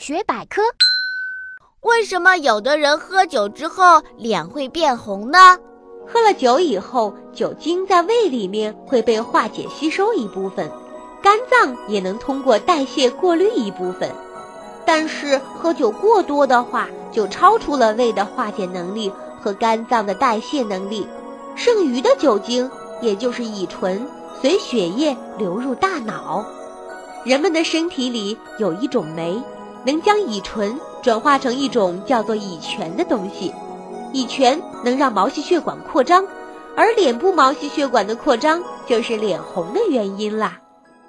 学百科：为什么有的人喝酒之后脸会变红呢？喝了酒以后，酒精在胃里面会被化解吸收一部分，肝脏也能通过代谢过滤一部分。但是喝酒过多的话，就超出了胃的化解能力和肝脏的代谢能力，剩余的酒精，也就是乙醇，随血液流入大脑。人们的身体里有一种酶，能将乙醇转化成一种叫做乙醛的东西。乙醛能让毛细血管扩张，而脸部毛细血管的扩张就是脸红的原因啦。